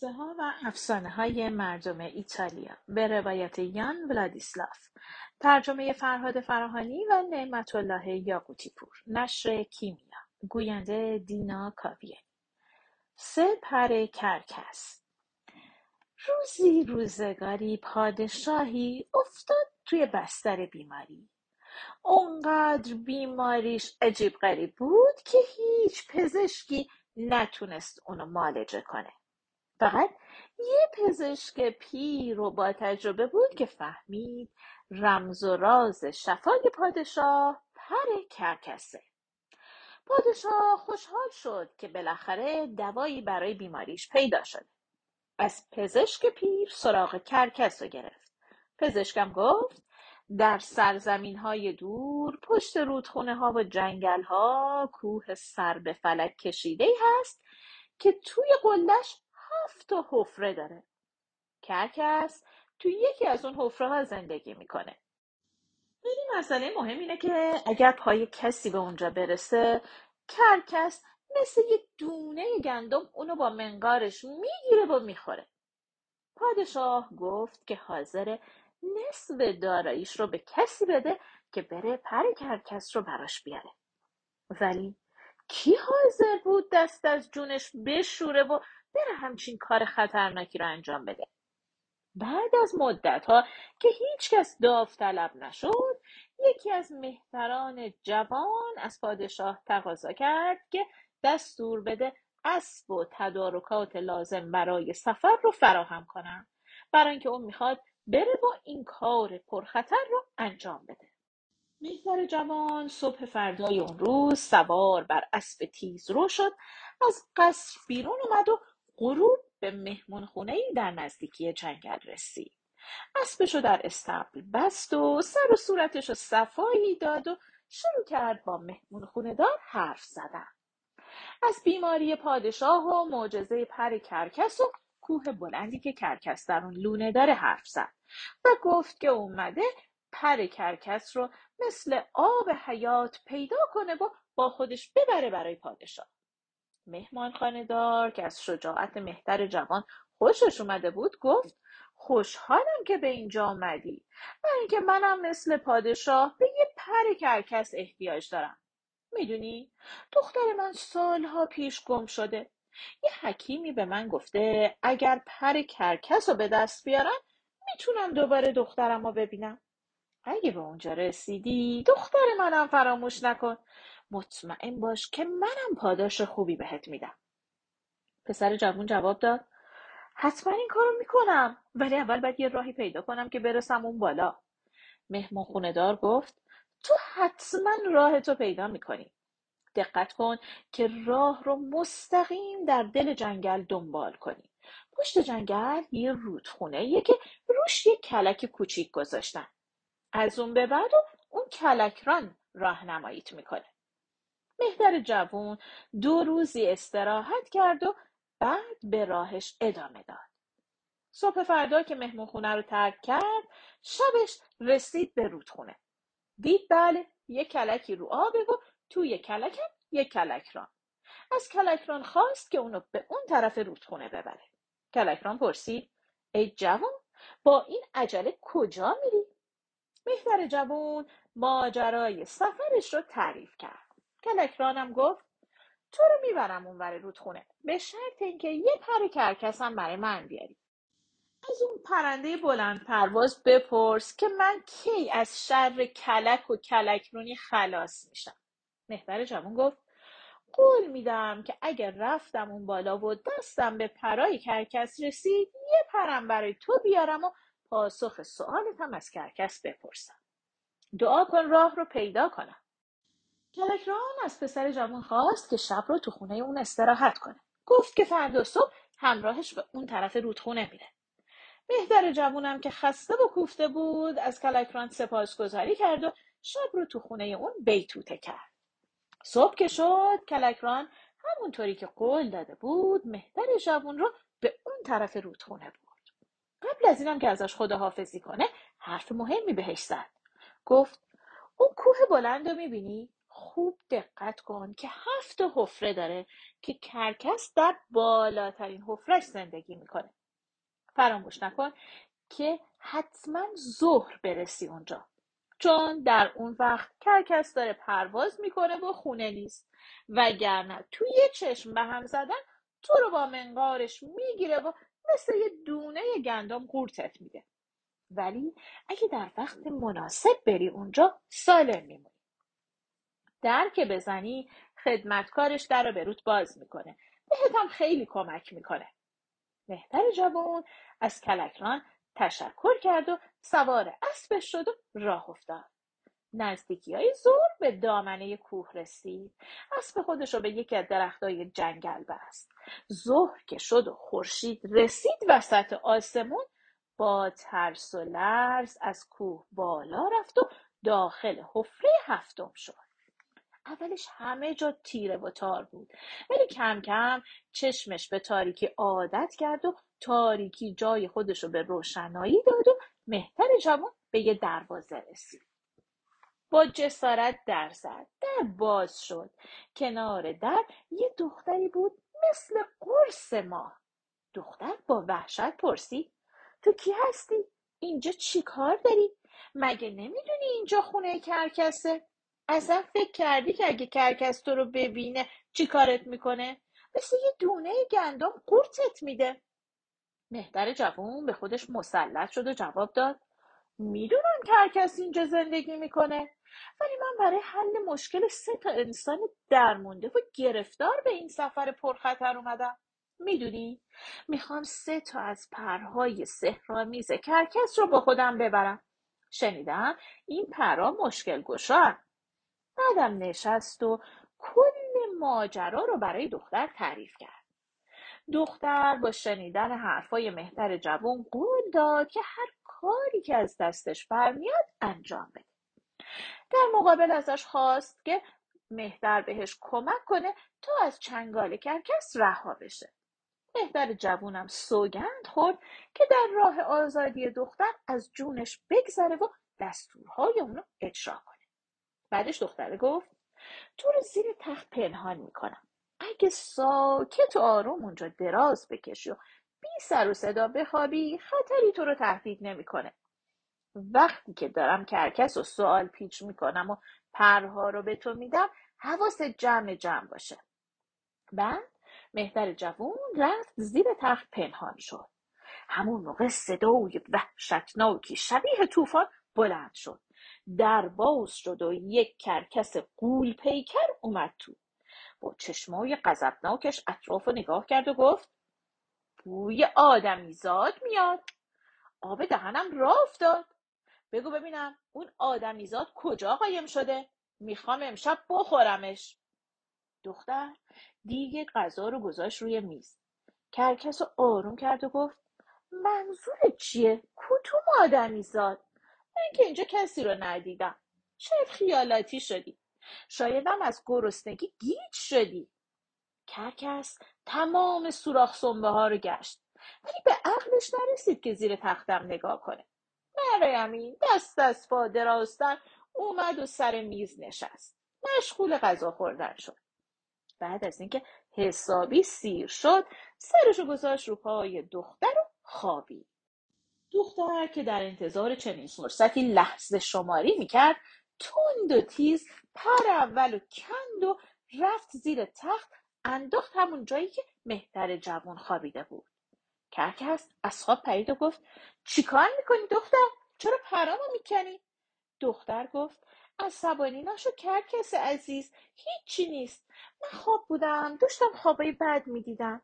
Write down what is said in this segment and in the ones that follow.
قصه ها و افسانه های مردم ایتالیا به روایت یان ولادیسلاف ترجمه فرهاد فراهانی و نعمت الله یاقوتی پور نشر کیمیا گوینده دینا کاویه سه پر کرکس. روزی روزگاری پادشاهی افتاد توی بستر بیماری. اونقدر بیماریش عجیب غریب بود که هیچ پزشکی نتونست اونو معالجه کنه. فقط یه پزشک پیر و با تجربه بود که فهمید رمز و راز شفای پادشاه پر کرکسه. پادشاه خوشحال شد که بالاخره دوایی برای بیماریش پیدا شده از پزشک پیر سراغ کرکس رو گرفت. پزشکم گفت در سرزمین های دور پشت رودخونه ها و جنگل ها کوه سر به فلک کشیده هست که توی قلش هفت تا حفره داره. کرکس توی یکی از اون حفره ها زندگی می‌کنه. ولی مسئله مهم اینه که اگر پای کسی به اونجا برسه کرکس مثل یه دونه گندم اونو با منقارش می‌گیره و می‌خوره. پادشاه گفت که حاضر نصف داراییش رو به کسی بده که بره پر کرکس رو براش بیاره. ولی کی حاضر بود دست از جونش بشوره و بره همچین کار خطرناکی رو انجام بده. بعد از مدت ها که هیچ کس داوطلب نشد یکی از مهتران جوان از پادشاه تقاضا کرد که دستور بده اسب و تدارکات لازم برای سفر رو فراهم کنم برای اینکه اون می‌خواد بره با این کار پرخطر رو انجام بده. مهتر جوان صبح فردای اون روز سوار بر اسب تیز رو شد از قصر بیرون اومد و غروب به مهمون خونه در نزدیکی جنگل رسید. اسبشو در استبل بست و سر و صورتش رو صفایی داد و شروع کرد با مهمون خونه دار حرف زدن. از بیماری پادشاه و معجزه پر کرکس و کوه بلندی که کرکس در اون لونه داره حرف زد و گفت که اومده پر کرکس رو مثل آب حیات پیدا کنه و با خودش ببره برای پادشاه. مهمان دار که از شجاعت مهتر جوان خوشش اومده بود گفت خوشحالم که به اینجا آمدی و اینکه منم مثل پادشاه به یه پر کرکس احتیاج دارم. می‌دونی دختر من سالها پیش گم شده. یه حکیمی به من گفته اگر پر کرکس رو به دست بیارم می‌تونم دوباره دخترم رو ببینم. اگه به اونجا رسیدی دختر منم فراموش نکن. مطمئن باش که منم پاداش خوبی بهت میدم. پسر جوون جواب داد حتما این کارو می‌کنم ولی اول باید یه راهی پیدا کنم که برسم اون بالا. مهمون خونه دار گفت تو حتما راه تو پیدا می‌کنی. دقت کن که راه رو مستقیم در دل جنگل دنبال کنی. پشت جنگل یه رودخونه یه که روش یه کلک کوچیک گذاشتن. از اون به بعد اون کلکران راهنماییت می‌کنه. مهتر جوون دو روزی استراحت کرد و بعد به راهش ادامه داد. صبح فردا که مهمون خونه رو ترک کرد شبش رسید به رودخونه. دید بله یه کلکی رو آبه و توی کلکم یه کلکران. از کلکران خواست که اونو به اون طرف رودخونه ببره. کلکران پرسید ای جوان با این عجله کجا میری؟ مهتر جوون ماجرای سفرش رو تعریف کرد. کلکرانم گفت تو رو می‌برم اونور رودخونه. به شرط اینکه یه پر کرکسم برای من بیاری. از اون پرنده بلند پرواز بپرس که من کی از شر کلک و کلکرونی خلاص میشم. مهتر جوون گفت قول میدم که اگر رفتم اون بالا و دستم به پرای کرکس رسید یه پرم برای تو بیارم و پاسخ سوالت هم از کرکس بپرسم. دعا کن راه رو پیدا کنم. کلکران از پسر جوان خواست که شب رو تو خونه اون استراحت کنه. گفت که فردا صبح همراهش به اون طرف رودخونه میره. مهتر جوونم که خسته و کوفته بود از کلکران سپاسگزاری کرد و شب رو تو خونه اون بیتوته کرد. صبح که شد کلکران همونطوری که قول داده بود مهتر جوون رو به اون طرف رودخونه برد. قبل از اینم که ازش خداحافظی کنه حرف مهمی بهش زد. گفت اون کوه بلند رو می‌بینی؟ خوب دقت کن که هفت حفره داره که کرکس در بالاترین حفرش زندگی می‌کنه. فراموش نکن که حتما ظهر برسی اونجا. چون در اون وقت کرکس داره پرواز می‌کنه و خونه نیست. وگرنه توی یه چشم به هم زدن تو رو با منقارش می‌گیره و مثل یه دونه گندم قورتت میده. ولی اگه در وقت مناسب بری اونجا سالم میمونی. در که بزنی خدمتکارش در رو به روت باز می‌کنه. بهت هم خیلی کمک می‌کنه. مهتر جوان از کلکران تشکر کرد و سوار اسبش شد و راه افتاد. نزدیکی های زور به دامنه کوه رسید. اسب خودش رو به یکی از درختای جنگل بست. ظهر که شد و خورشید رسید وسط آسمون با ترس و لرز از کوه بالا رفت و داخل حفره هفتم شد. اولش همه جا تیره و تار بود. ولی کم کم چشمش به تاریکی عادت کرد و تاریکی جای خودش رو به روشنایی داد و مهتر جوان به یه دروازه رسید. با جسارت در زد. در باز شد. کنار در یه دختری بود مثل قرص ماه دختر با وحشت پرسید. تو کی هستی؟ اینجا چی کار داری؟ مگه نمی‌دونی اینجا خونه کرکسه؟ اصلا فکر کردی که اگه کرکس تو رو ببینه چی کارت می‌کنه؟ مثل یه دونه گندم قورتت میده. مهتر جوون به خودش مسلط شد و جواب داد. می‌دونم کرکس اینجا زندگی می‌کنه ولی من برای حل مشکل سه تا انسان درمونده و گرفتار به این سفر پرخطر اومدم. می‌دونی؟ می‌خوام سه تا از پرهای سهرامیز کرکس رو با خودم ببرم. شنیدم؟ این پرها مشکل گشا بعدم نشست و کل ماجرا رو برای دختر تعریف کرد. دختر با شنیدن حرفای مهتر جوان قول داد که هر کاری که از دستش برمیاد انجام بده. در مقابل ازش خواست که مهتر بهش کمک کنه تا از چنگال کرکس رها بشه. مهتر جوونم سوگند خورد که در راه آزادی دختر از جونش بگذره و دستورهای اونو اجرا کنه. بعدش دختره گفت تو رو زیر تخت پنهان می‌کنم. اگه ساکت و آروم اونجا دراز بکشی و بی سر و صدا بخوابی خطری تو رو تهدید نمی‌کنه. وقتی که دارم کرکس و سوال پیچ می‌کنم و پرها رو به تو میدم حواست جمع جمع باشه. بعد مهتر جوون رفت زیر تخت پنهان شد. همون موقع صدای وحشتناکی شبیه طوفان بلند شد. در باز شد و یک کرکس قول پیکر اومد تو. با چشمای غضبناکش اطراف رو نگاه کرد و گفت بوی آدمیزاد میاد. آب دهنم را افتاد. بگو ببینم اون آدمیزاد کجا قایم شده؟ می‌خوام امشب بخورمش. دختر دیگه غذا رو گذاشت روی میز. کرکس رو آروم کرد و گفت منظور چیه؟ کدوم آدمیزاد من که اینجا کسی رو ندیدم. شاید خیالاتی شدی؟ شایدم از گرسنگی گیج شدی. کرکس تمام سوراخ سنبه ها رو گشت. ولی به عقلش نرسید که زیر تختم نگاه کنه. همین دست از پا دراستن اومد و سر میز نشست. مشغول غذا خوردن شد. بعد از اینکه حسابی سیر شد سرشو گذاشت رو پای دختر و خوابید. دختر که در انتظار چنین فرصتی لحظه شماری می‌کرد تند و تیز پر اول و کند و رفت زیر تخت انداخت همون جایی که مهتر جوان خوابیده بود. کرکس از خواب پرید و گفت چیکار می‌کنی دختر؟ چرا پرامو می‌کنی؟ دختر گفت عصبانی نشو کرکس عزیز هیچی نیست. من خواب بودم داشتم خوابای بد می‌دیدم.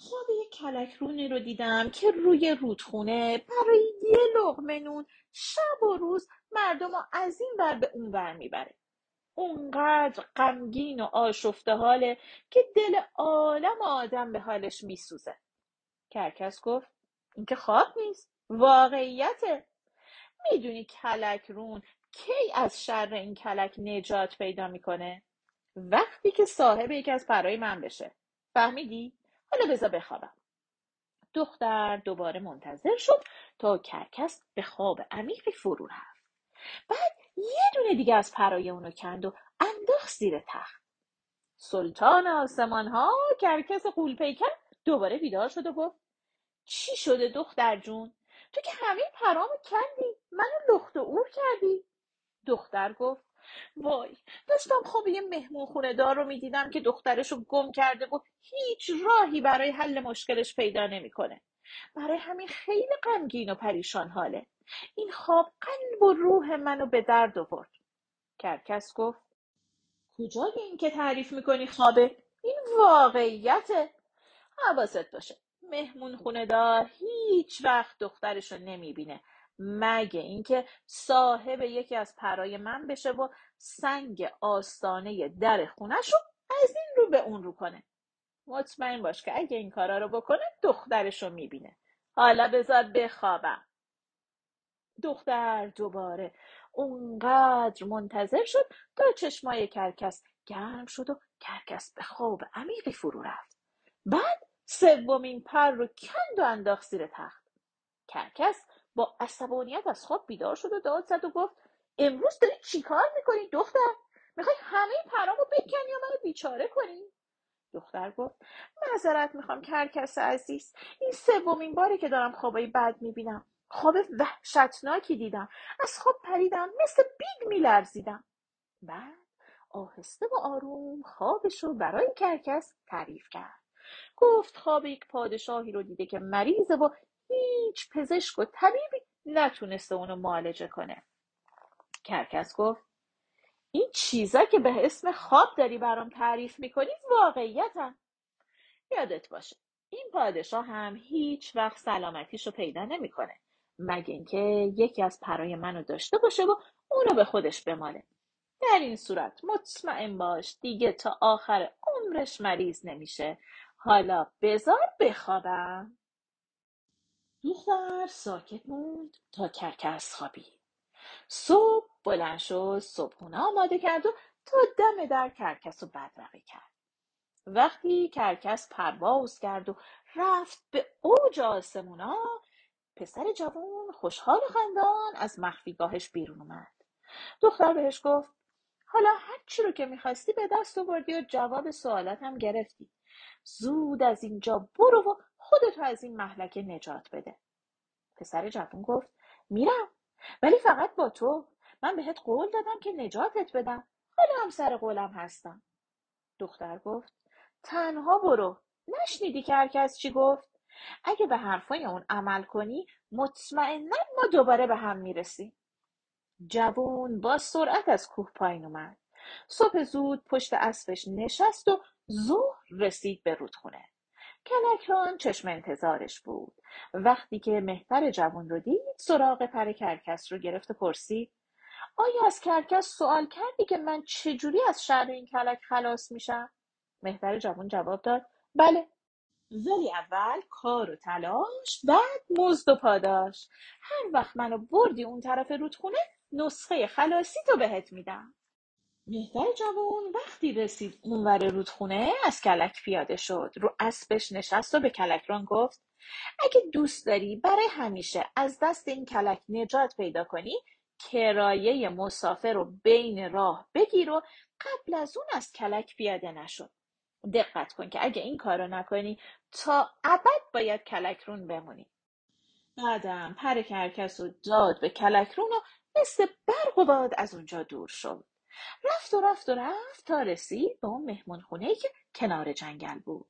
خواب یک کلک رونی رو دیدم که روی رودخونه برای یه لغمه نون شب و روز مردم رو از این بر به اون بر می‌بره. اونقدر غمگین و آشفته حاله که دل عالم آدم به حالش میسوزه. کرکس گفت این که خواب نیست. واقعیته. می‌دونی کلک رون کی از شر این کلک نجات پیدا می‌کنه؟ وقتی که صاحب یکی از پرهای من بشه. فهمیدی؟ حالا بذار بخوابم. دختر دوباره منتظر شد تا کرکس به خواب عمیقی فرو رفت. بعد یه دونه دیگه از پرای اونو کند و انداخت زیر تخت. سلطان آسمان ها کرکس قولپیکر دوباره بیدار شد و گفت چی شده دختر جون؟ تو که همه پرامو کندی منو لخت و اور کردی. دختر گفت وای داشتم خواب یه مهمون خونه دار رو می‌دیدم که دخترشو گم کرده و هیچ راهی برای حل مشکلش پیدا نمی‌کنه. برای همین خیلی غمگین و پریشان حاله. این خواب قلب و روح منو به درد آورد. کرکس گفت کجای این که تعریف می‌کنی خوابه؟ این واقعیته. حواست باشه. مهمون خونه دار هیچ وقت دخترش رو نمی‌بینه. مگه اینکه صاحب یکی از پرای من بشه و سنگ آستانه در خونش رو از این رو به اون رو کنه؟ مطمئن باش که اگه این کارا رو بکنه دخترش رو می‌بینه. حالا بذار بخوابم. دختر دوباره اونقدر منتظر شد تا چشمای کرکس گرم شد و کرکس به خواب عمیقی فرو رفت. بعد سومین پر رو کند و انداخت زیر تخت. کرکس با عصبانیت از خواب بیدار شد و داد زد و گفت امروز داری چیکار می‌کنی دختر؟ می‌خوای همه پرامو بکنی و منو بیچاره کنی؟ دختر گفت معذرت می‌خوام کرکس عزیز. این سومین باره که دارم خوابای بد می‌بینم. خواب وحشتناکی دیدم. از خواب پریدم مثل بید میلرزیدم. بعد آهسته و آروم خوابش رو برای کرکس تعریف کرد. گفت خواب یک پادشاهی رو دیده که مریضه و هیچ پزشک و طبیبی نتونسته اونو معالجه کنه. کرکس گفت این چیزا که به اسم خواب داری برام تعریف می‌کنی واقعیتن. یادت باشه این پادشاه هم هیچ وقت سلامتیشو پیدا نمی‌کنه مگه اینکه یکی از پرای منو داشته باشه و اونو به خودش بماله. در این صورت مطمئن باش دیگه تا آخر عمرش مریض نمیشه. حالا بذار بخوابم. دختر ساکت موند تا کرکس خوابید. صبح بلند شد صبحونه آماده کرد و تا دم در کرکس رو بدرقه کرد. وقتی کرکس پرواز کرد و رفت به اوج آسمونا پسر جوان خوشحال و خندان از مخفیگاهش بیرون اومد. دختر بهش گفت حالا هر چی رو که می‌خواستی به دست آوردی و جواب سوالات هم گرفتی. زود از اینجا برو و خودتو از این محلکه نجات بده. پسر جوان گفت میرم. ولی فقط با تو. من بهت قول دادم که نجاتت بدم. حالا هم سر قولم هستم. دختر گفت تنها برو. نشنیدی که هرکس چی گفت؟ اگه به حرفای اون عمل کنی مطمئنا ما دوباره به هم می‌رسیم. جوون با سرعت از کوه پایین اومد. صبح زود پشت اسبش نشست و ظهر رسید به رودخونه. کلکران چشم انتظارش بود. وقتی که مهتر جوان رو دید سراغ پر کرکس رو گرفت و پرسید آیا از کرکس سوال کردی که من چجوری از شر این کلک خلاص میشم؟ مهتر جوان جواب داد بله. ولی اول کار و تلاش بعد مزد و پاداش. هر وقت منو بردی اون طرف رودخونه نسخه خلاصی تو بهت میدم. مهتر جوان وقتی رسید اونور رودخونه از کلک پیاده شد. رو اسبش نشست و به کلکران گفت اگه دوست داری برای همیشه از دست این کلک نجات پیدا کنی کرایه مسافر رو بین راه بگیر و قبل از اون از کلک پیاده نشد دقت کن که اگه این کارو نکنی تا ابد باید کلکرون بمونی. بعدم پر کرکس و داد به کلکرون و مثل برق و باد از اونجا دور شد. رفت و رفت و رفت تا رسید به اون مهمون خونه که کنار جنگل بود.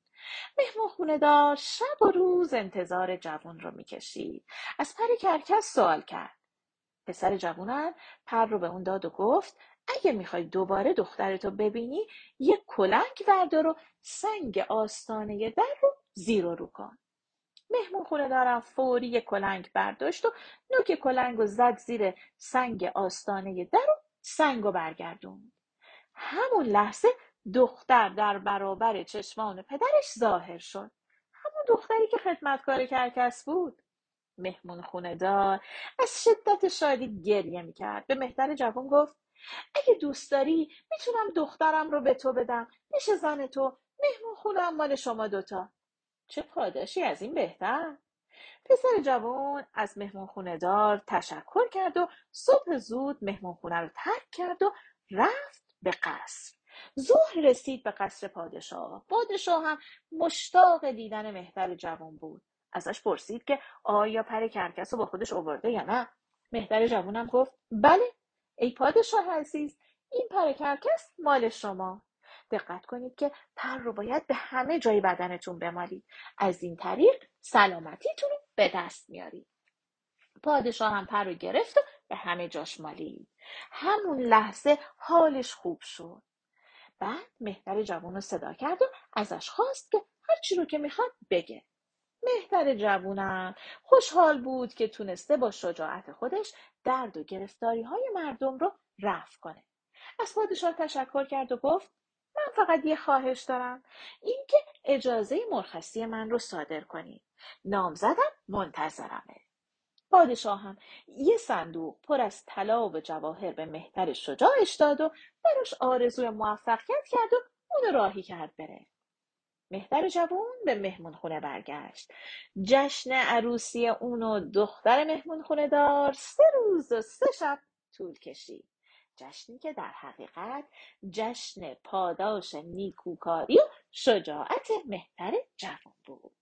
مهمون خونه دار شب و روز انتظار جوون رو می‌کشید. از پر کرکس سوال کرد. پسر جوونم پر رو به اون داد و گفت اگه می‌خوای دوباره دخترتو ببینی یه کلنگ بردار و سنگ آستانه در رو زیر و رو کن. مهمون خونه دارم فوری یه کلنگ برداشت و نوک کلنگ و زد زیر سنگ آستانه در و سنگ و برگردوند. همون لحظه دختر در برابر چشمان پدرش ظاهر شد. همون دختری که خدمتکار کرکس بود. مهمون خونه دار از شدت شادی گریه می‌کرد. به مهتر جوان گفت اگه دوست داری می‌تونم دخترم رو به تو بدم. میشه زن تو مهمون خونه مال شما دوتا. چه پاداشی از این بهتر! پسر جوان از مهمون خونه دار تشکر کرد و صبح زود مهمون خونه رو ترک کرد و رفت به قصر. ظهر رسید به قصر پادشاه. پادشاه هم مشتاق دیدن مهتر جوان بود. ازش پرسید که آیا پر کرکس رو با خودش آورده یا نه. مهتر جوانم گفت بله ای پادشاه عزیز این پر کرکس مال شما. دقت کنید که پر رو باید به همه جای بدنتون بمالید. از این طریق سلامتیتون به دست میارید پادشاه هم پر رو گرفت و به همه جاش مالید. همون لحظه حالش خوب شد. بعد مهتر جوان رو صدا کرد و ازش خواست که هرچی رو که می‌خواد بگه. مهتر جوونم خوشحال بود که تونسته با شجاعت خودش درد و گرفتاری های مردم رو رفع کنه. از پادشاه تشکر کرد و گفت من فقط یه خواهش دارم اینکه اجازه مرخصی من رو صادر کنید. نامزدم منتظرمه. پادشاه هم یه صندوق پر از طلا و جواهر به مهتر شجاعش داد و براش آرزوی موفقیت کرد و اونو راهی کرد بره. مهتر جوون به مهمون خونه برگشت. جشن عروسی اون و دختر مهمون خونه دار سه روز و سه شب طول کشید. جشنی که در حقیقت جشن پاداش نیکوکاری و شجاعت مهتر جوان بود.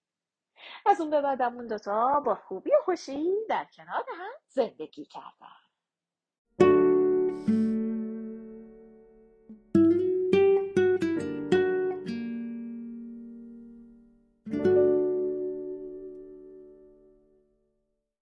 از اون به بعد اون دوتا با خوبی و خوشی در کنار هم زندگی کردن.